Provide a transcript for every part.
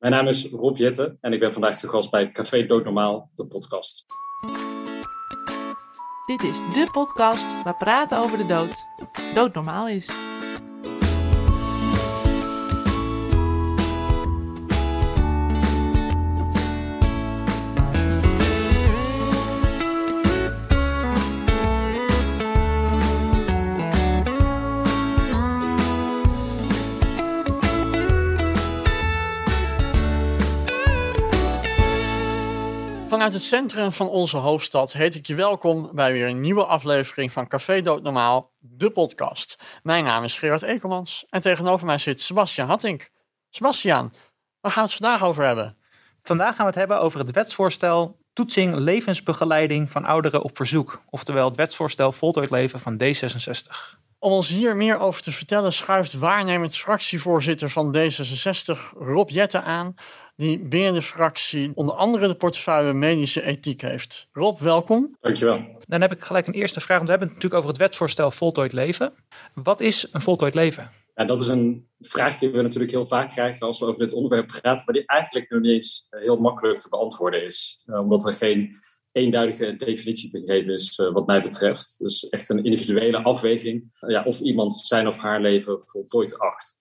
Mijn naam is Rob Jette en ik ben vandaag te gast bij Café Doodnormaal, de podcast. Dit is de podcast waar praten over de dood doodnormaal is. Vanuit het centrum van onze hoofdstad heet ik je welkom bij weer een nieuwe aflevering van Café Doodnormaal, de podcast. Mijn naam is Gerard Ekelmans en tegenover mij zit Sebastian Hattink. Sebastian, waar gaan we het vandaag over hebben? Vandaag gaan we het hebben over het wetsvoorstel toetsing levensbegeleiding van ouderen op verzoek. Oftewel het wetsvoorstel voltooid leven van D66. Om ons hier meer over te vertellen schuift waarnemend fractievoorzitter van D66 Rob Jette aan die binnen de fractie onder andere de portefeuille medische ethiek heeft. Rob, welkom. Dankjewel. Dan heb ik gelijk een eerste vraag, want we hebben het natuurlijk over het wetsvoorstel voltooid leven. Wat is een voltooid leven? Ja, dat is een vraag die we natuurlijk heel vaak krijgen als we over dit onderwerp praten, maar die eigenlijk nog niet eens heel makkelijk te beantwoorden is. Uh, omdat er geen eenduidige definitie te geven is, uh, wat mij betreft. Dus echt een individuele afweging ja, of iemand zijn of haar leven voltooid acht.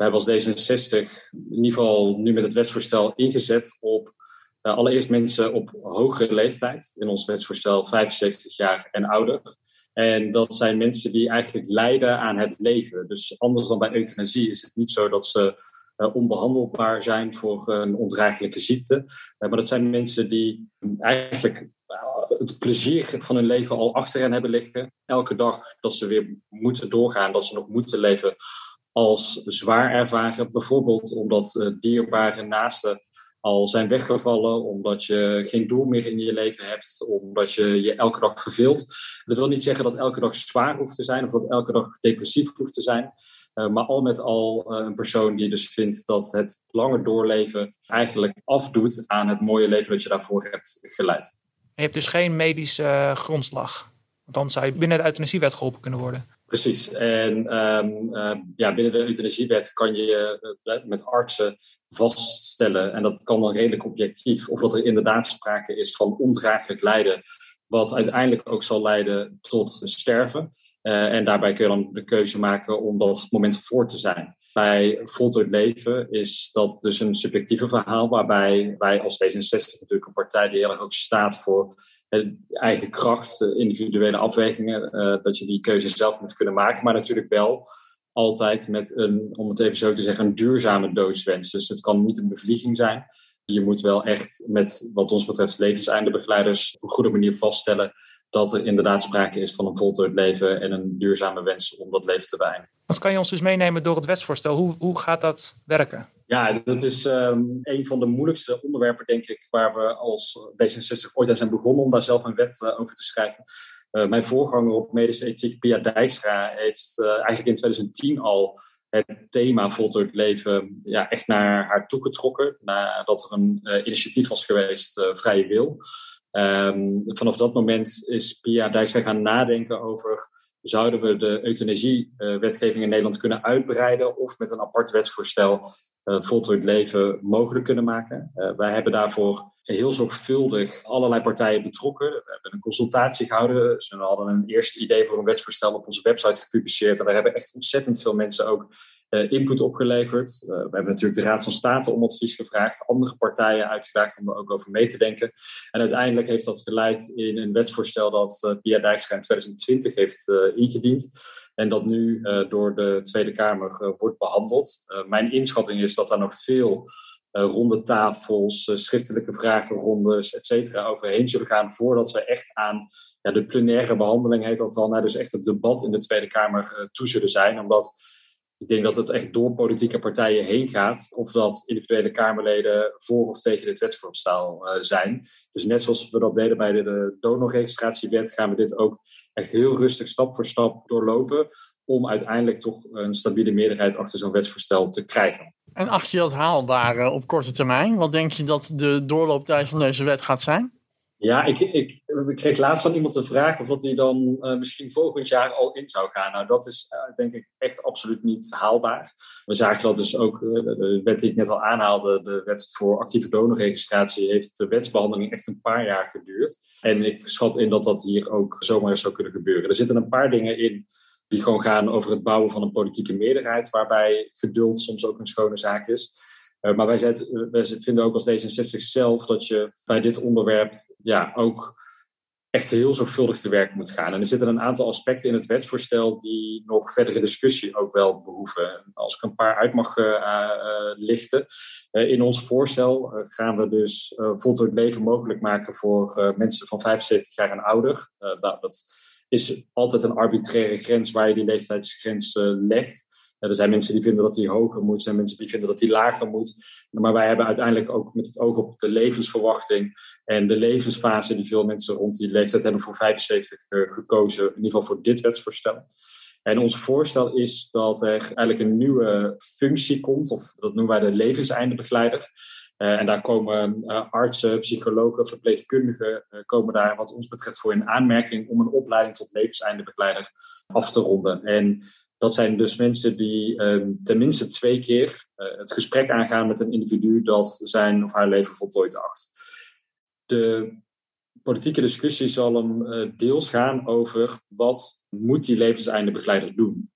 We hebben als D66 in ieder geval nu met het wetsvoorstel ingezet op uh, allereerst mensen op hogere leeftijd. In ons wetsvoorstel 75 jaar en ouder. En dat zijn mensen die eigenlijk lijden aan het leven. Dus anders dan bij euthanasie is het niet zo dat ze uh, onbehandelbaar zijn voor een ondraaglijke ziekte. Uh, maar dat zijn mensen die eigenlijk het plezier van hun leven al achter hen hebben liggen. Elke dag dat ze weer moeten doorgaan, dat ze nog moeten leven als zwaar ervaren. Bijvoorbeeld omdat uh, dierbare naasten al zijn weggevallen, omdat je geen doel meer in je leven hebt, omdat je je elke dag verveelt. Dat wil niet zeggen dat elke dag zwaar hoeft te zijn of dat elke dag depressief hoeft te zijn. Uh, maar al met al uh, een persoon die dus vindt dat het langer doorleven eigenlijk afdoet aan het mooie leven dat je daarvoor hebt geleid. Je hebt dus geen medische grondslag. Want dan zou je binnen de euthanasiewet geholpen kunnen worden. Precies. En um, uh, ja, binnen de euthanasiewet kan je uh, met artsen vaststellen, en dat kan dan redelijk objectief, of dat er inderdaad sprake is van ondraaglijk lijden, wat uiteindelijk ook zal leiden tot sterven. Uh, en daarbij kun je dan de keuze maken om dat moment voor te zijn. Bij voltooid leven is dat dus een subjectieve verhaal, waarbij wij als D66 natuurlijk een partij die heel ook staat voor eigen kracht, individuele afwegingen, uh, dat je die keuze zelf moet kunnen maken, maar natuurlijk wel altijd met een, om het even zo te zeggen, een duurzame doodswens. Dus het kan niet een bevlieging zijn. Je moet wel echt met, wat ons betreft, levenseindebegeleiders op een goede manier vaststellen dat er inderdaad sprake is van een voltooid leven en een duurzame wens om dat leven te beëindigen. Wat kan je ons dus meenemen door het wetsvoorstel? Hoe, hoe gaat dat werken? Ja, dat is um, een van de moeilijkste onderwerpen, denk ik, waar we als D66 ooit aan zijn begonnen om daar zelf een wet uh, over te schrijven. Uh, mijn voorganger op medische ethiek, Pia Dijkstra, heeft uh, eigenlijk in 2010 al het thema voltooid leven ja, echt naar haar toegetrokken. Nadat er een initiatief was geweest, Vrije Wil. Um, vanaf dat moment is Pia Dijkstra gaan nadenken over zouden we de euthanasiewetgeving in Nederland kunnen uitbreiden of met een apart wetsvoorstel uh, voltooid leven mogelijk kunnen maken. Uh, wij hebben daarvoor heel zorgvuldig allerlei partijen betrokken. We hebben een consultatie gehouden. We hadden een eerste idee voor een wetsvoorstel op onze website gepubliceerd. En daar hebben echt ontzettend veel mensen ook uh, input opgeleverd. we hebben natuurlijk de Raad van State om advies gevraagd, andere partijen uitgevraagd om er ook over mee te denken. En uiteindelijk heeft dat geleid in een wetsvoorstel dat Pia Dijkstra in 2020 heeft ingediend. En dat nu uh, door de Tweede Kamer uh, wordt behandeld. Uh, mijn inschatting is dat daar nog veel ronde tafels, schriftelijke vragenrondes, et cetera, overheen zullen gaan. voordat we echt aan ja, de plenaire behandeling, heet dat dan, nou, dus echt het debat in de Tweede Kamer toe zullen zijn. Omdat ik denk dat het echt door politieke partijen heen gaat. Of dat individuele Kamerleden voor of tegen dit wetsvoorstel uh, zijn. Dus net zoals we dat deden bij de, de donorregistratiewet, gaan we dit ook echt heel rustig stap voor stap doorlopen. Om uiteindelijk toch een stabiele meerderheid achter zo'n wetsvoorstel te krijgen. En acht je dat haalbaar uh, op korte termijn? Wat denk je dat de doorlooptijd van deze wet gaat zijn? Ja, ik, ik, ik, kreeg laatst van iemand de vraag of dat hij dan uh, misschien volgend jaar al in zou gaan. Nou, dat is uh, denk ik echt absoluut niet haalbaar. We zagen dat dus ook, uh, de wet die ik net al aanhaalde, de wet voor actieve donorregistratie, heeft de wetsbehandeling echt een paar jaar geduurd. En ik schat in dat dat hier ook zomaar zou kunnen gebeuren. Er zitten een paar dingen in die gewoon gaan over het bouwen van een politieke meerderheid, waarbij geduld soms ook een schone zaak is. Maar wij, wij, vinden ook als D66 zelf dat je bij dit onderwerp ja, ook echt heel zorgvuldig te werk moet gaan. En er zitten een aantal aspecten in het wetsvoorstel die nog verdere discussie ook wel behoeven. Als ik een paar uit mag uh, uh, lichten. in ons voorstel gaan we dus voltooid leven mogelijk maken voor mensen van 75 jaar en ouder. Nou, dat is altijd een arbitraire grens waar je die leeftijdsgrens legt er zijn mensen die vinden dat die hoger moet, er zijn mensen die vinden dat die lager moet. Maar wij hebben uiteindelijk ook met het oog op de levensverwachting en de levensfase die veel mensen rond die leeftijd hebben voor 75 uh, gekozen, in ieder geval voor dit wetsvoorstel. En ons voorstel is dat er eigenlijk een nieuwe functie komt, of dat noemen wij de levenseindebegeleider. Uh, en daar komen uh, artsen, psychologen, verpleegkundigen komen daar wat ons betreft voor in aanmerking om een opleiding tot levenseindebegeleider af te ronden. En dat zijn dus mensen die um, tenminste twee keer uh, het gesprek aangaan met een individu dat zijn of haar leven voltooid acht. De politieke discussie zal hem uh, deels gaan over wat moet die levenseindebegeleider doen.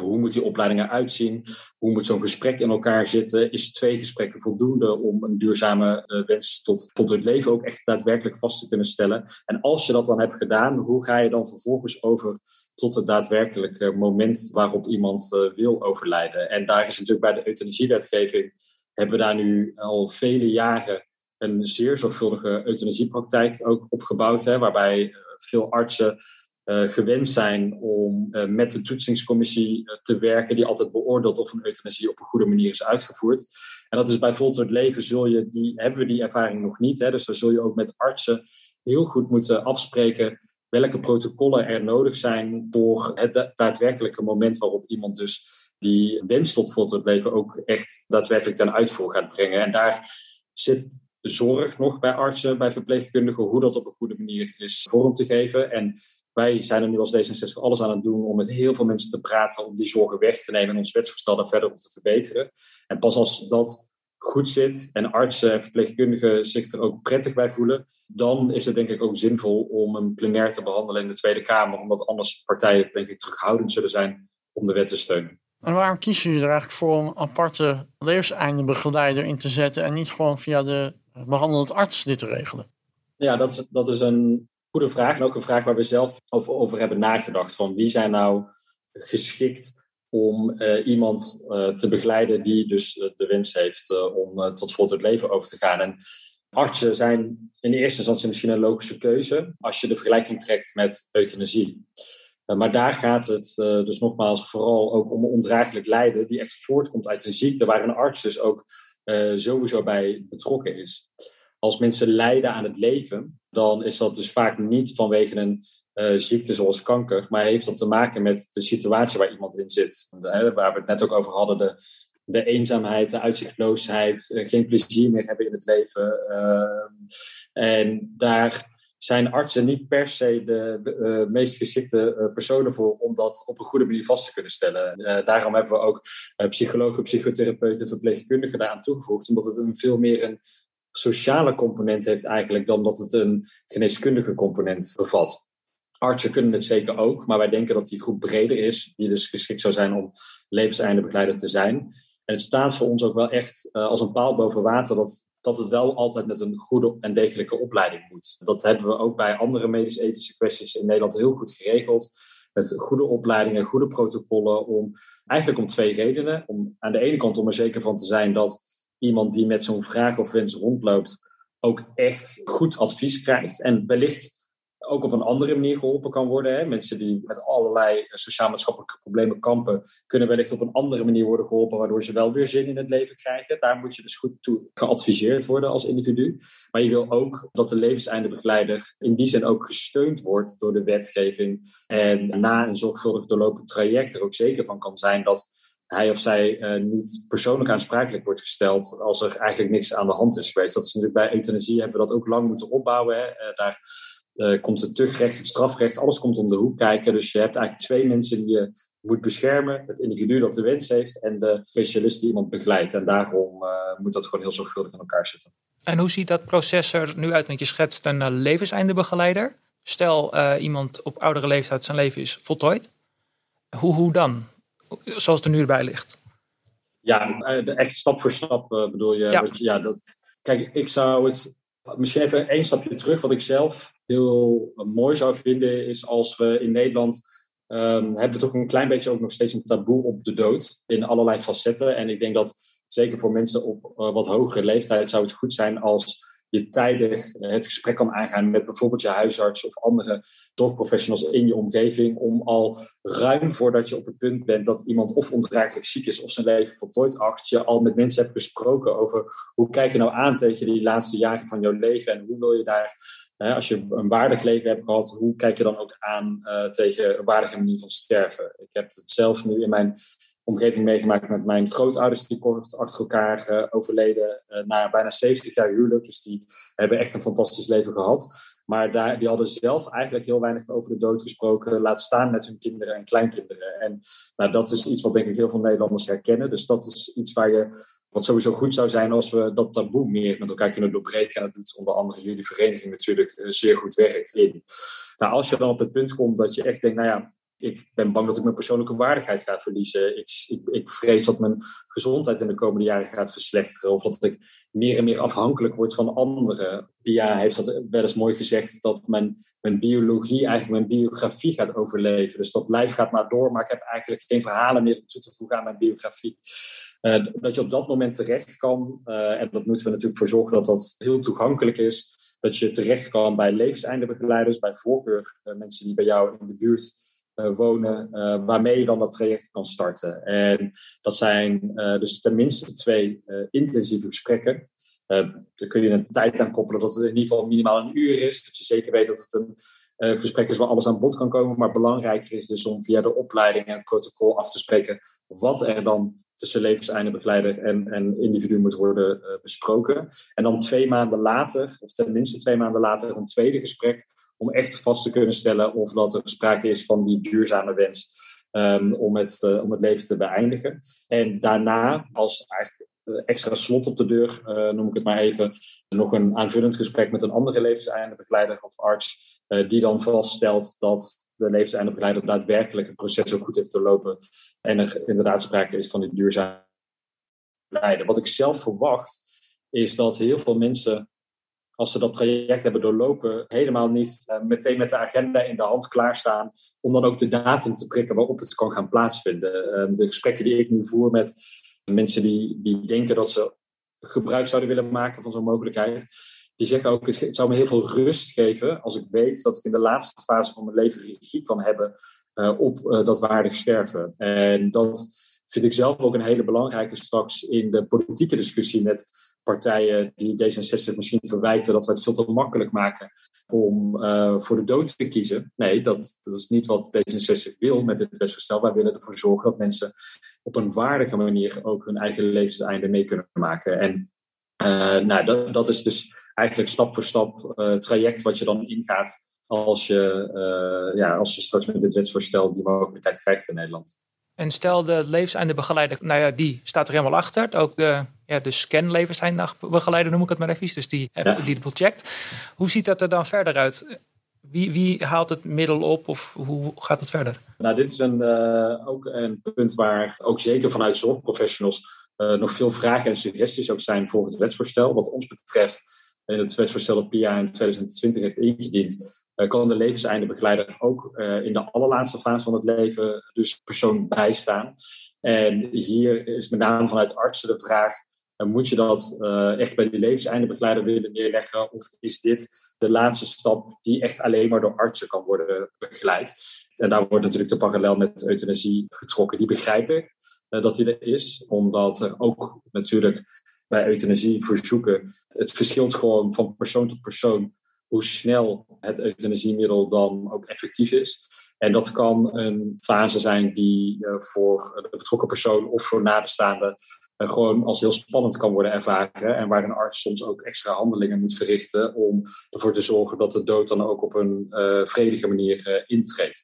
Hoe moet die opleidingen uitzien? Hoe moet zo'n gesprek in elkaar zitten? Is twee gesprekken voldoende om een duurzame uh, wens tot voltooid leven ook echt daadwerkelijk vast te kunnen stellen? En als je dat dan hebt gedaan, hoe ga je dan vervolgens over tot het daadwerkelijke moment waarop iemand uh, wil overlijden? En daar is natuurlijk bij de euthanasiewetgeving, hebben we daar nu al vele jaren een zeer zorgvuldige euthanasiepraktijk ook opgebouwd, hè, waarbij uh, veel artsen uh, gewend zijn om uh, met de toetsingscommissie uh, te werken, die altijd beoordeelt of een euthanasie op een goede manier is uitgevoerd. En dat is bij Voltooid Leven, zul je die, hebben we die ervaring nog niet. Hè, dus dan zul je ook met artsen heel goed moeten afspreken welke protocollen er nodig zijn voor het daadwerkelijke moment waarop iemand dus die wens tot Voltooid Leven ook echt daadwerkelijk ten uitvoer gaat brengen. En daar zit zorg nog bij artsen, bij verpleegkundigen, hoe dat op een goede manier is vorm te geven. En wij zijn er nu als D66 alles aan het doen om met heel veel mensen te praten, om die zorgen weg te nemen en ons wetsvoorstel daar verder op te verbeteren. En pas als dat goed zit en artsen en verpleegkundigen zich er ook prettig bij voelen, dan is het denk ik ook zinvol om een plenair te behandelen in de Tweede Kamer, omdat anders partijen denk ik terughoudend zullen zijn om de wet te steunen. En waarom kiezen jullie er eigenlijk voor om een aparte levenseindebegeleider in te zetten en niet gewoon via de behandelend arts dit te regelen? Ja, dat is, dat is een goede vraag. En ook een vraag waar we zelf over, over hebben nagedacht. Van wie zijn nou geschikt om uh, iemand uh, te begeleiden die dus uh, de wens heeft om tot voltooid leven over te gaan. En artsen zijn in eerste instantie misschien een logische keuze als je de vergelijking trekt met euthanasie. maar daar gaat het dus nogmaals vooral ook om ondraaglijk lijden die echt voortkomt uit een ziekte waar een arts dus ook sowieso bij betrokken is als mensen lijden aan het leven, dan is dat dus vaak niet vanwege een uh, ziekte zoals kanker, maar heeft dat te maken met de situatie waar iemand in zit. Waar we het net ook over hadden, de, de eenzaamheid, de uitzichtloosheid, uh, geen plezier meer hebben in het leven. Uh, en daar zijn artsen niet per se de, de meest geschikte personen voor om dat op een goede manier vast te kunnen stellen. daarom hebben we ook psychologen, psychotherapeuten, verpleegkundigen daaraan toegevoegd, omdat het een veel meer een sociale component heeft eigenlijk dan dat het een geneeskundige component bevat. Artsen kunnen het zeker ook, maar wij denken dat die groep breder is, die dus geschikt zou zijn om levenseindebegeleider te zijn. En het staat voor ons ook wel echt uh, als een paal boven water dat, dat het wel altijd met een goede en degelijke opleiding moet. Dat hebben we ook bij andere medisch-ethische kwesties in Nederland heel goed geregeld. Met goede opleidingen, goede protocollen, om eigenlijk om twee redenen. Om aan de ene kant om er zeker van te zijn dat iemand die met zo'n vraag of wens rondloopt ook echt goed advies krijgt. En wellicht ook op een andere manier geholpen kan worden. Hè. Mensen die met allerlei sociaal-maatschappelijke problemen kampen, kunnen wellicht op een andere manier worden geholpen, waardoor ze wel weer zin in het leven krijgen. Daar moet je dus goed toe geadviseerd worden als individu. Maar je wil ook dat de levenseindebegeleider in die zin ook gesteund wordt door de wetgeving. En na een zorgvuldig doorlopend traject er ook zeker van kan zijn dat hij of zij uh, niet persoonlijk aansprakelijk wordt gesteld als er eigenlijk niks aan de hand is geweest. Dat is natuurlijk bij euthanasie hebben we dat ook lang moeten opbouwen. Hè. Uh, daar uh, komt het tuchtrecht, het strafrecht, alles komt om de hoek kijken. Dus je hebt eigenlijk twee mensen die je moet beschermen. Het individu dat de wens heeft en de specialist die iemand begeleidt. En daarom moet dat gewoon heel zorgvuldig in elkaar zitten. En hoe ziet dat proces er nu uit? Want je schetst een levenseindebegeleider. Stel iemand op oudere leeftijd zijn leven is voltooid. Hoe, hoe dan? Zoals het er nu erbij ligt. Ja, eh, echt stap voor stap uh, bedoel je. Ja. ja, dat, kijk, ik zou het misschien even één stapje terug. Wat ik zelf heel mooi zou vinden, is als we in Nederland um, hebben we toch een klein beetje ook nog steeds een taboe op de dood in allerlei facetten. En ik denk dat zeker voor mensen op uh, wat hogere leeftijd zou het goed zijn als je tijdig het gesprek kan aangaan met bijvoorbeeld je huisarts of andere zorgprofessionals in je omgeving. Om al ruim voordat je op het punt bent dat iemand of ondraaglijk ziek is of zijn leven voltooid acht, je al met mensen hebt gesproken over hoe kijk je nou aan tegen die laatste jaren van jouw leven en hoe wil je daar als je een waardig leven hebt gehad, hoe kijk je dan ook aan uh, tegen een waardige manier van sterven? Ik heb het zelf nu in mijn omgeving meegemaakt met mijn grootouders, die kort achter elkaar uh, overleden uh, na bijna 70 jaar huwelijk. Dus die hebben echt een fantastisch leven gehad. Maar daar, die hadden zelf eigenlijk heel weinig over de dood gesproken, laat staan met hun kinderen en kleinkinderen. En nou, dat is iets wat denk ik heel veel Nederlanders herkennen. Dus dat is iets waar je wat sowieso goed zou zijn als we dat taboe meer met elkaar kunnen doorbreken. En dat doet onder andere jullie vereniging natuurlijk zeer goed werk in. Nou, als je dan op het punt komt dat je echt denkt, nou ja, ik ben bang dat ik mijn persoonlijke waardigheid ga verliezen. Ik, ik, vrees dat mijn gezondheid in de komende jaren gaat verslechteren. Of dat ik meer en meer afhankelijk word van anderen. Pia heeft dat wel eens mooi gezegd, dat mijn, mijn biologie eigenlijk mijn biografie gaat overleven. Dus dat lijf gaat maar door, maar ik heb eigenlijk geen verhalen meer toe te voegen aan mijn biografie. Uh, dat je op dat moment terecht kan, uh, en dat moeten we natuurlijk voor zorgen dat dat heel toegankelijk is. Dat je terecht kan bij levenseindenbegeleiders, bij voorkeur uh, mensen die bij jou in de buurt wonen, uh, waarmee je dan dat traject kan starten. En dat zijn uh, dus tenminste twee intensieve gesprekken. daar kun je een tijd aan koppelen dat het in ieder geval minimaal een uur is. Dat je zeker weet dat het een gesprek is waar alles aan bod kan komen. Maar belangrijker is dus om via de opleiding en het protocol af te spreken wat er dan tussen levenseindebegeleider en, en individu moet worden besproken. En dan twee maanden later, of tenminste twee maanden later, een tweede gesprek om echt vast te kunnen stellen of dat er sprake is van die duurzame wens um, om, het, uh, om het leven te beëindigen. En daarna, als eigenlijk eh, extra slot op de deur, uh, noem ik het maar even, nog een aanvullend gesprek met een andere levenseindebegeleider of arts, die dan vaststelt dat de levenseindebegeleider daadwerkelijk het proces ook goed heeft doorlopen en er inderdaad sprake is van die duurzame leiden. Wat ik zelf verwacht, is dat heel veel mensen als ze dat traject hebben doorlopen, helemaal niet uh, meteen met de agenda in de hand klaarstaan om dan ook de datum te prikken waarop het kan gaan plaatsvinden. Uh, de gesprekken die ik nu voer met mensen die, die denken dat ze gebruik zouden willen maken van zo'n mogelijkheid, die zeggen ook, het, zou me heel veel rust geven als ik weet dat ik in de laatste fase van mijn leven regie kan hebben uh, op dat waardig sterven. En dat vind ik zelf ook een hele belangrijke straks in de politieke discussie met partijen die D66 misschien verwijten dat we het veel te makkelijk maken om uh, voor de dood te kiezen. Nee, dat, dat is niet wat D66 wil met het wetsvoorstel. Wij willen ervoor zorgen dat mensen op een waardige manier ook hun eigen levenseinde mee kunnen maken. En uh, nou, dat, dat is dus eigenlijk stap voor stap uh, traject wat je dan ingaat als je, ja, als je straks met dit wetsvoorstel die mogelijkheid krijgt in Nederland. En stel de levenseindebegeleider, nou ja, die staat er helemaal achter. Ook de, ja, de scan levenseindebegeleider noem ik het maar even. Dus die, ja. die het checkt. Hoe ziet dat er dan verder uit? Wie, wie, haalt het middel op of hoe gaat het verder? Nou, dit is een, uh, ook een punt waar ook zeker vanuit zorgprofessionals uh, nog veel vragen en suggesties ook zijn voor het wetsvoorstel. Wat ons betreft, in het wetsvoorstel dat PIA in 2020 heeft ingediend, kan de levenseindebegeleider ook uh, in de allerlaatste fase van het leven dus persoon bijstaan. En hier is met name vanuit artsen de vraag, uh, moet je dat echt bij die levenseindebegeleider willen neerleggen of is dit de laatste stap die echt alleen maar door artsen kan worden begeleid? En daar wordt natuurlijk de parallel met euthanasie getrokken. Die begrijp ik dat die er is, omdat er ook natuurlijk bij euthanasie verzoeken, het verschilt gewoon van persoon tot persoon hoe snel het euthanasiemiddel dan ook effectief is. En dat kan een fase zijn die voor de betrokken persoon of voor nabestaanden gewoon als heel spannend kan worden ervaren. En waar een arts soms ook extra handelingen moet verrichten om ervoor te zorgen dat de dood dan ook op een vredige manier intreedt.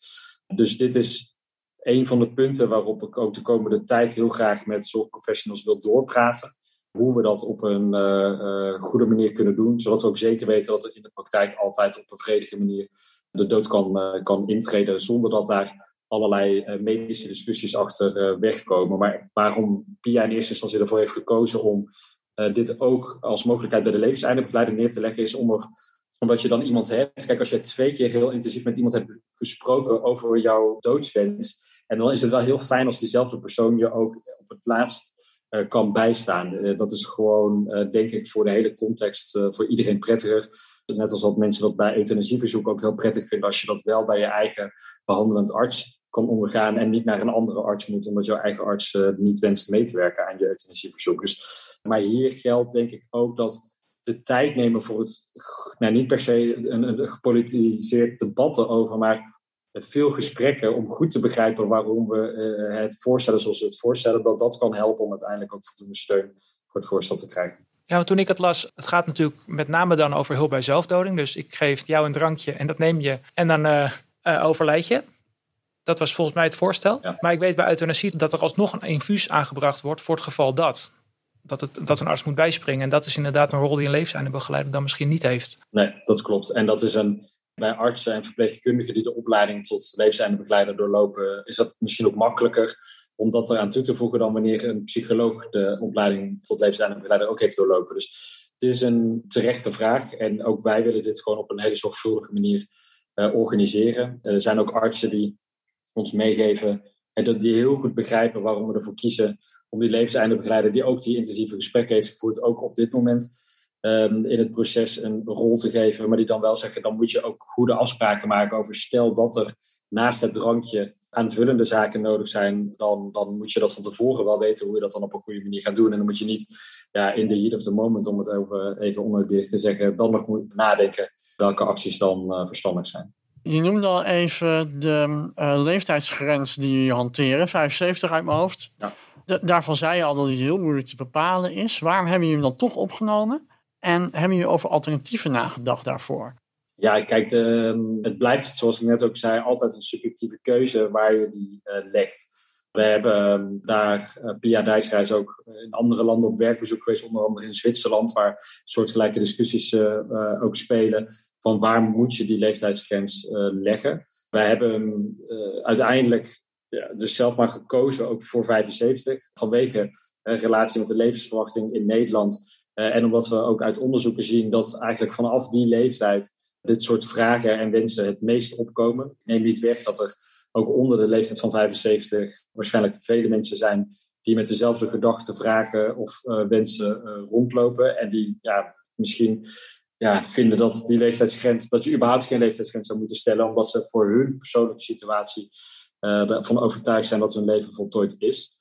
Dus dit is een van de punten waarop ik ook de komende tijd heel graag met zorgprofessionals wil doorpraten. Hoe we dat op een uh, goede manier kunnen doen, zodat we ook zeker weten dat er in de praktijk altijd op een vredige manier de dood kan, uh, kan intreden, zonder dat daar allerlei medische discussies achter wegkomen. Maar waarom PIA in eerste instantie ervoor heeft gekozen om dit ook als mogelijkheid bij de levenseindebegeleider neer te leggen, is om omdat je dan iemand hebt. Kijk, als je twee keer heel intensief met iemand hebt gesproken over jouw doodswens. En dan is het wel heel fijn als diezelfde persoon je ook op het laatst kan bijstaan. Uh, dat is gewoon, uh, denk ik, voor de hele context voor iedereen prettiger. Net als dat mensen dat bij euthanasieverzoek ook heel prettig vinden als je dat wel bij je eigen behandelend arts kan ondergaan en niet naar een andere arts moet, omdat jouw eigen arts niet wenst mee te werken aan je euthanasieverzoek. Dus, maar hier geldt denk ik ook dat de tijd nemen voor het, nou niet per se een, gepolitiseerd debat erover, maar met veel gesprekken om goed te begrijpen waarom we uh, het voorstellen zoals we het voorstellen, dat dat kan helpen om uiteindelijk ook voldoende steun voor het voorstel te krijgen. Ja, want toen ik het las, het gaat natuurlijk met name dan over hulp bij zelfdoding. Dus ik geef jou een drankje en dat neem je en dan uh, uh, overlijd je. Dat was volgens mij het voorstel. Ja. Maar ik weet bij euthanasie dat er alsnog een infuus aangebracht wordt voor het geval dat dat, het, dat een arts moet bijspringen. En dat is inderdaad een rol die een leefzijnde dan misschien niet heeft. Nee, dat klopt. En dat is een, bij artsen en verpleegkundigen die de opleiding tot leefzijndebegeleider doorlopen, is dat misschien ook makkelijker om dat eraan toe te voegen dan wanneer een psycholoog de opleiding tot leefzijndebegeleider ook heeft doorlopen. Dus dit is een terechte vraag. En ook wij willen dit gewoon op een hele zorgvuldige manier uh, organiseren. Er zijn ook artsen die ons meegeven en die heel goed begrijpen waarom we ervoor kiezen om die levenseindebegeleider, die ook die intensieve gesprekken heeft gevoerd, ook op dit moment um, in het proces een rol te geven. Maar die dan wel zeggen, dan moet je ook goede afspraken maken over stel dat er naast het drankje aanvullende zaken nodig zijn, dan, dan moet je dat van tevoren wel weten hoe je dat dan op een goede manier gaat doen. En dan moet je niet ja, in de heat of the moment, om het over even onuitbedig te zeggen, dan nog moet nadenken welke acties dan uh, verstandig zijn. Je noemde al even de uh, leeftijdsgrens die jullie hanteren, 75 uit mijn hoofd. Ja daarvan zei je al dat het heel moeilijk te bepalen is. Waarom hebben jullie hem dan toch opgenomen? En hebben jullie over alternatieven nagedacht daarvoor? Ja, kijk, de, het blijft, zoals ik net ook zei, altijd een subjectieve keuze waar je die uh, legt. We hebben ehm, daar, uh, Pia Dijsreis ook in andere landen op werkbezoek geweest, onder andere in Zwitserland, waar soortgelijke discussies uh, ook spelen van waar moet je die leeftijdsgrens leggen. Wij hebben uiteindelijk ja, dus zelf maar gekozen ook voor 75 vanwege eh, relatie met de levensverwachting in Nederland. Uh, en omdat we ook uit onderzoeken zien dat eigenlijk vanaf die leeftijd dit soort vragen en wensen het meest opkomen. Neem niet weg dat er ook onder de leeftijd van 75 waarschijnlijk vele mensen zijn die met dezelfde gedachten, vragen of uh, wensen rondlopen. En die ja, misschien ja, vinden dat die leeftijdsgrens, dat je überhaupt geen leeftijdsgrens zou moeten stellen, omdat ze voor hun persoonlijke situatie uh, ervan overtuigd zijn dat hun leven voltooid is.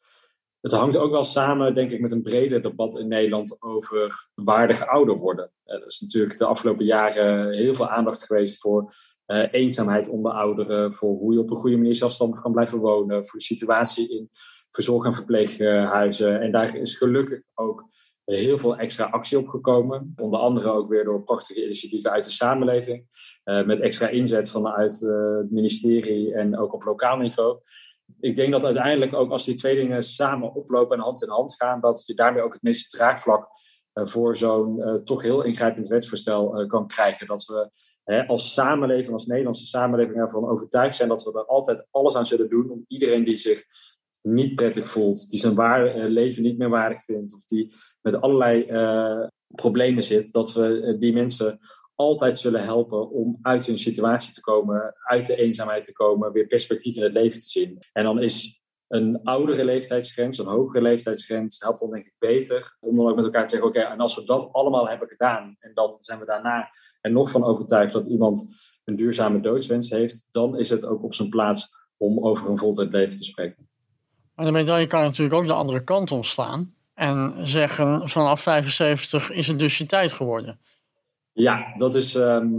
Het hangt ook wel samen, denk ik, met een breder debat in Nederland over waardig ouder worden. Uh, er is natuurlijk de afgelopen jaren heel veel aandacht geweest voor uh, eenzaamheid onder ouderen, voor hoe je op een goede manier zelfstandig kan blijven wonen, voor de situatie in verzorg- en verpleeghuizen. En daar is gelukkig ook heel veel extra actie opgekomen. Onder andere ook weer door prachtige initiatieven uit de samenleving. Uh, met extra inzet vanuit het ministerie en ook op lokaal niveau. Ik denk dat uiteindelijk ook als die twee dingen samen oplopen en hand in hand gaan, dat je daarmee ook het meeste draagvlak uh, voor zo'n toch heel ingrijpend wetsvoorstel kan krijgen. Dat we als samenleving, als Nederlandse samenleving ervan overtuigd zijn dat we er altijd alles aan zullen doen om iedereen die zich niet prettig voelt, die zijn waar, leven niet meer waardig vindt, of die met allerlei problemen zit, dat we die mensen altijd zullen helpen om uit hun situatie te komen, uit de eenzaamheid te komen, weer perspectief in het leven te zien. En dan is een oudere leeftijdsgrens, een hogere leeftijdsgrens, helpt dan denk ik beter om dan ook met elkaar te zeggen, oké, en als we dat allemaal hebben gedaan, en dan zijn we daarna er nog van overtuigd dat iemand een duurzame doodswens heeft, dan is het ook op zijn plaats om over een voltijd leven te spreken. Maar de medaille kan natuurlijk ook de andere kant omslaan. En zeggen vanaf 75 is het dus je tijd geworden. Ja, dat is. Ehm,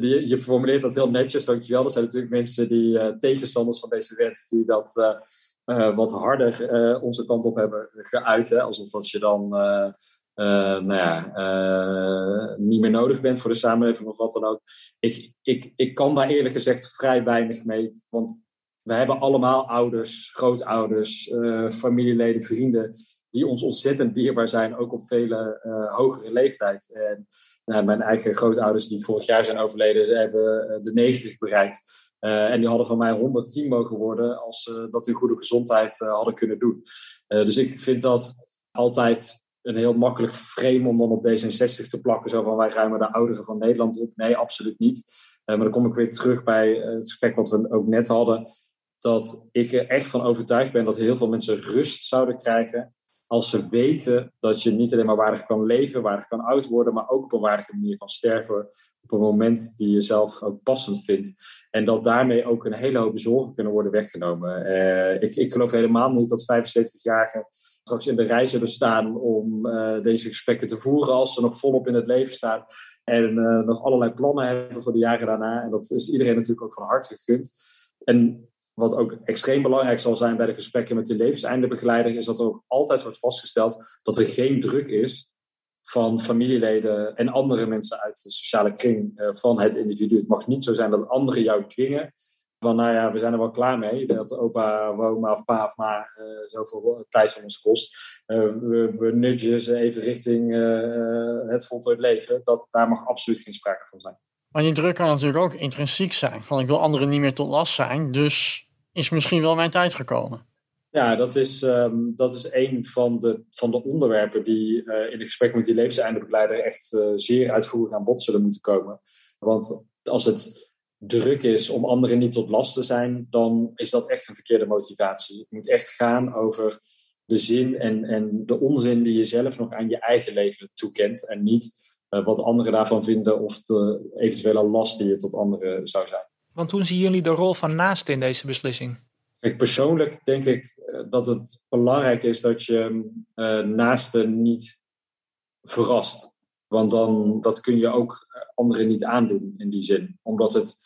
je formuleert dat heel netjes, dankjewel. Er zijn natuurlijk mensen die uh, tegenstanders van deze wet, die dat uh, wat harder onze kant op hebben geuit. Hè? Alsof dat je dan nou ja, niet meer nodig bent voor de samenleving of wat dan ook. Ik, ik, ik kan daar eerlijk gezegd vrij weinig mee. Want we hebben allemaal ouders, grootouders, familieleden, vrienden die ons ontzettend dierbaar zijn, ook op vele uh, hogere leeftijd. En nou, mijn eigen grootouders, die vorig jaar zijn overleden, hebben eh, de 90 bereikt. Uh, en die hadden van mij 110 mogen worden als ze dat in goede gezondheid hadden kunnen doen. dus ik vind dat altijd een heel makkelijk frame om dan op D66 te plakken. Zo van wij ruimen de ouderen van Nederland op. Nee, absoluut niet. maar dan kom ik weer terug bij het gesprek wat we ook net hadden. Dat ik er echt van overtuigd ben dat heel veel mensen rust zouden krijgen als ze weten dat je niet alleen maar waardig kan leven, waardig kan oud worden, maar ook op een waardige manier kan sterven op een moment die je zelf ook passend vindt. En dat daarmee ook een hele hoop zorgen kunnen worden weggenomen. Uh, ik, ik, geloof helemaal niet dat 75-jarigen straks in de rij zullen staan om uh, deze gesprekken te voeren als ze nog volop in het leven staan en uh, nog allerlei plannen hebben voor de jaren daarna. En dat is iedereen natuurlijk ook van harte gegund. En wat ook extreem belangrijk zal zijn bij de gesprekken met de levenseindebegeleider, is dat er ook altijd wordt vastgesteld dat er geen druk is van familieleden en andere mensen uit de sociale kring eh, van het individu. Het mag niet zo zijn dat anderen jou dwingen van, nou ja, we zijn er wel klaar mee. Dat opa, oma of pa of ma uh, zoveel tijd van ons kost. We, we nudgen ze even richting het voltooid leven. Dat, daar mag absoluut geen sprake van zijn. Maar die druk kan natuurlijk ook intrinsiek zijn. Van ik wil anderen niet meer tot last zijn, dus is misschien wel mijn tijd gekomen. Ja, dat is, um, dat is een van de, van de onderwerpen die uh, in het gesprek met die levenseindebegeleider echt uh, zeer uitvoerig aan bod zullen moeten komen. Want als het druk is om anderen niet tot last te zijn, dan is dat echt een verkeerde motivatie. Het moet echt gaan over de zin en, en de onzin die je zelf nog aan je eigen leven toekent. En niet uh, wat anderen daarvan vinden of de eventuele last die je tot anderen zou zijn. Want hoe zien jullie de rol van naasten in deze beslissing? Kijk, persoonlijk denk ik eh, dat het belangrijk is dat je uh, naasten niet verrast. Want dan dat kun je ook eh, anderen niet aandoen in die zin. Omdat het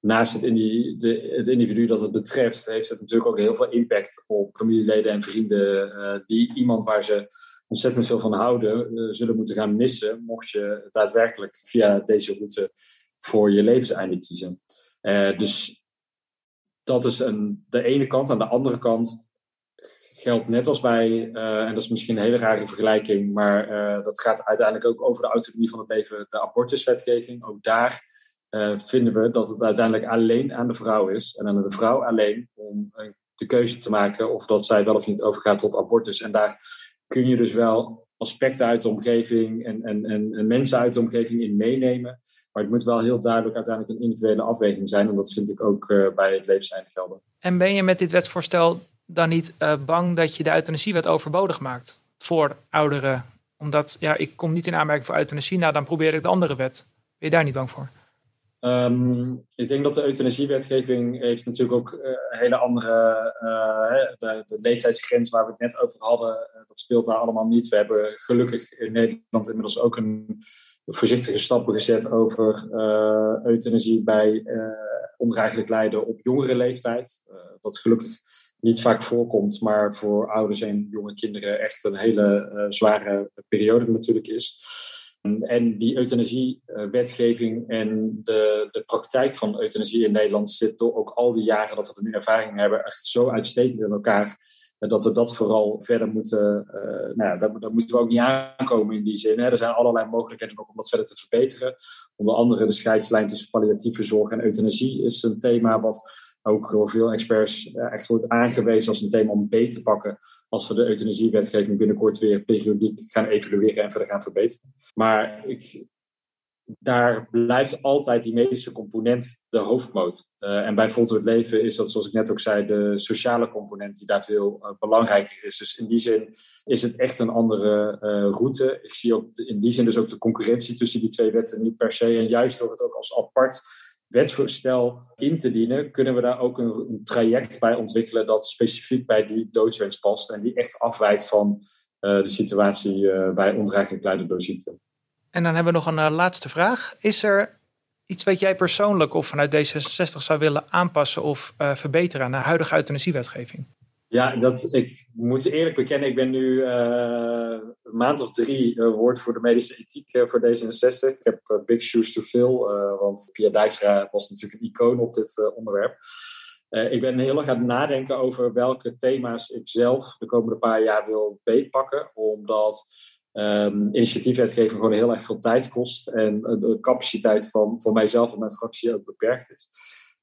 naast het, de, het individu dat het betreft, heeft het natuurlijk ook heel veel impact op familieleden en vrienden. Die iemand waar ze ontzettend veel van houden, zullen moeten gaan missen. Mocht je daadwerkelijk via deze route voor je levenseinde kiezen. Uh, dus dat is een, de ene kant. Aan de andere kant geldt net als bij, uh, en dat is misschien een hele rare vergelijking, maar uh, dat gaat uiteindelijk ook over de autonomie van het leven, de abortuswetgeving. Ook daar vinden we dat het uiteindelijk alleen aan de vrouw is en aan de vrouw alleen om de keuze te maken of dat zij wel of niet overgaat tot abortus. En daar kun je dus wel aspecten uit de omgeving en, en, en, en, mensen uit de omgeving in meenemen. Maar het moet wel heel duidelijk uiteindelijk een individuele afweging zijn. En dat vind ik ook uh, bij het levenseinde gelden. En ben je met dit wetsvoorstel dan niet uh, bang dat je de euthanasiewet overbodig maakt voor ouderen? Omdat ja, ik kom niet in aanmerking voor euthanasie, nou dan probeer ik de andere wet. Ben je daar niet bang voor? Um, ik denk dat de euthanasiewetgeving heeft natuurlijk ook uh, een hele andere... Uh, de, de, leeftijdsgrens waar we het net over hadden, uh, dat speelt daar allemaal niet. We hebben gelukkig in Nederland inmiddels ook een voorzichtige stappen gezet over euthanasie bij ondraaglijk lijden op jongere leeftijd. dat gelukkig niet vaak voorkomt, maar voor ouders en jonge kinderen echt een hele zware periode natuurlijk is. En die euthanasiewetgeving en de, de praktijk van euthanasie in Nederland zit door ook al die jaren dat we er nu ervaring hebben echt zo uitstekend in elkaar dat we dat vooral verder moeten, uh, nou ja, daar, moeten we ook niet aankomen in die zin. Er zijn allerlei mogelijkheden om dat verder te verbeteren. Onder andere de scheidslijn tussen palliatieve zorg en euthanasie is een thema wat ook door veel experts echt wordt aangewezen als een thema om beter te pakken als we de euthanasiewetgeving binnenkort weer periodiek gaan evalueren en verder gaan verbeteren. Maar ik, daar blijft altijd die medische component de hoofdmoot. Uh, en bij Voltooid Leven is dat, zoals ik net ook zei, de sociale component die daar veel uh, belangrijker is. Dus in die zin is het echt een andere route. Ik zie ook in die zin dus ook de concurrentie tussen die twee wetten niet per se. En juist door het ook als apart wetsvoorstel in te dienen, kunnen we daar ook een, traject bij ontwikkelen dat specifiek bij die doodswens past en die echt afwijkt van uh, de situatie uh, bij ondraaglijk lijden door ziekte. En dan hebben we nog een uh, laatste vraag. Is er iets wat jij persoonlijk of vanuit D66 zou willen aanpassen of verbeteren aan de huidige euthanasiewetgeving? Ja, dat, ik moet eerlijk bekennen, ik ben nu uh, een maand of drie woord voor de medische ethiek uh, voor D66. Ik heb big shoes to fill, want Pia Dijkstra was natuurlijk een icoon op dit onderwerp. ik ben heel erg aan het nadenken over welke thema's ik zelf de komende paar jaar wil beetpakken, omdat um, initiatiefwetgeving gewoon heel erg veel tijd kost en de capaciteit van, van mijzelf en mijn fractie ook beperkt is.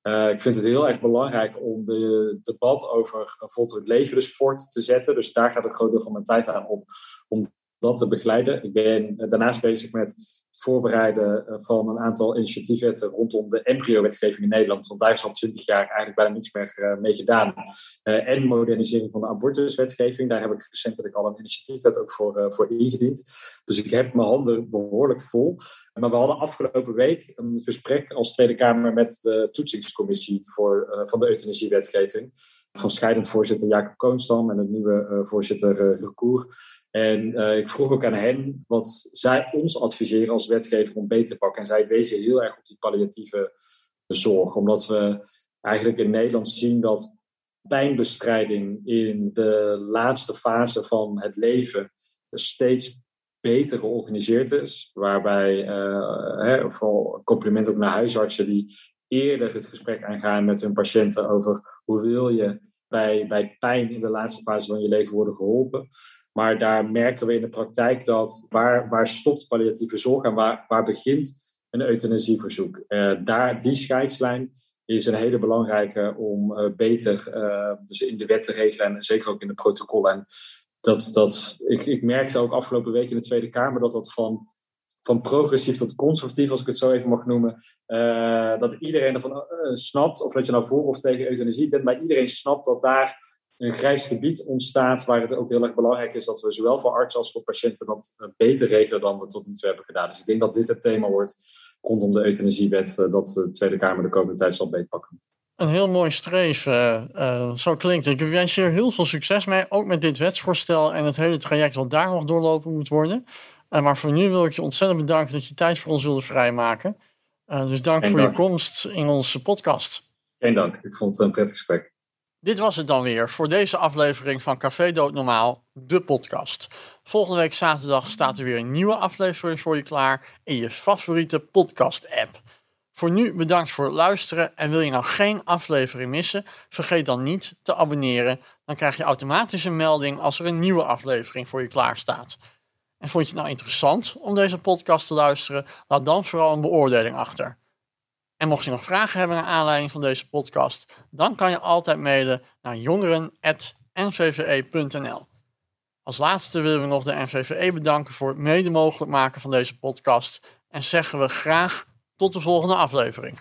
Uh, ik vind het heel erg belangrijk om de debat over voltooid leven dus voort te zetten. Dus daar gaat een groot deel van mijn tijd aan op om dat te begeleiden. Ik ben daarnaast bezig met het voorbereiden eh, van een aantal initiatiefwetten rondom de embryo-wetgeving in Nederland. Want daar is al twintig jaar eigenlijk bijna niets meer eh, mee gedaan. En modernisering van de abortuswetgeving. Daar heb ik recentelijk al een initiatiefwet ook voor, voor ingediend. Dus ik heb mijn handen behoorlijk vol. Maar we hadden afgelopen week een gesprek als Tweede Kamer met de toetsingscommissie voor, van de euthanasiewetgeving. Van scheidend voorzitter Jacob Koonstam en het nieuwe voorzitter Recour. En uh, ik vroeg ook aan hen wat zij ons adviseren als wetgever om beter te pakken. En zij wezen heel erg op die palliatieve zorg. Omdat we eigenlijk in Nederland zien dat pijnbestrijding in de laatste fase van het leven steeds beter georganiseerd is. Waarbij, uh, hè, vooral compliment ook naar huisartsen die eerder het gesprek aangaan met hun patiënten over hoe wil je bij, bij pijn in de laatste fase van je leven worden geholpen. Maar daar merken we in de praktijk dat waar, waar stopt palliatieve zorg en waar, waar begint een euthanasieverzoek? Uh, daar, die scheidslijn is een hele belangrijke om uh, beter uh, dus in de wet te regelen en zeker ook in de protocollen. En dat, dat, ik, ik merkte ook afgelopen week in de Tweede Kamer dat dat van, van progressief tot conservatief, als ik het zo even mag noemen, dat iedereen ervan snapt, of dat je nou voor of tegen euthanasie bent, maar iedereen snapt dat daar een grijs gebied ontstaat waar het ook heel erg belangrijk is dat we zowel voor artsen als voor patiënten dat eh, beter regelen dan we tot nu toe hebben gedaan. Dus ik denk dat dit het thema wordt rondom de euthanasiewet eh, dat de Tweede Kamer de komende tijd zal beetpakken. Een heel mooi streef, uh, zo klinkt het. Ik wens je heel veel succes mee, ook met dit wetsvoorstel en het hele traject wat daar nog doorlopen moet worden. maar voor nu wil ik je ontzettend bedanken dat je tijd voor ons wilde vrijmaken. dus dank voor je komst in onze podcast. Geen dank, ik vond het een prettig gesprek. Dit was het dan weer voor deze aflevering van Café Dood Normaal, de podcast. Volgende week zaterdag staat er weer een nieuwe aflevering voor je klaar in je favoriete podcast-app. Voor nu bedankt voor het luisteren en wil je nou geen aflevering missen, vergeet dan niet te abonneren. Dan krijg je automatisch een melding als er een nieuwe aflevering voor je klaar staat. En vond je het nou interessant om deze podcast te luisteren? Laat dan vooral een beoordeling achter. En mocht je nog vragen hebben naar aanleiding van deze podcast, dan kan je altijd mailen naar jongeren.nvve.nl. Als laatste willen we nog de NVVE bedanken voor het mede mogelijk maken van deze podcast en zeggen we graag tot de volgende aflevering.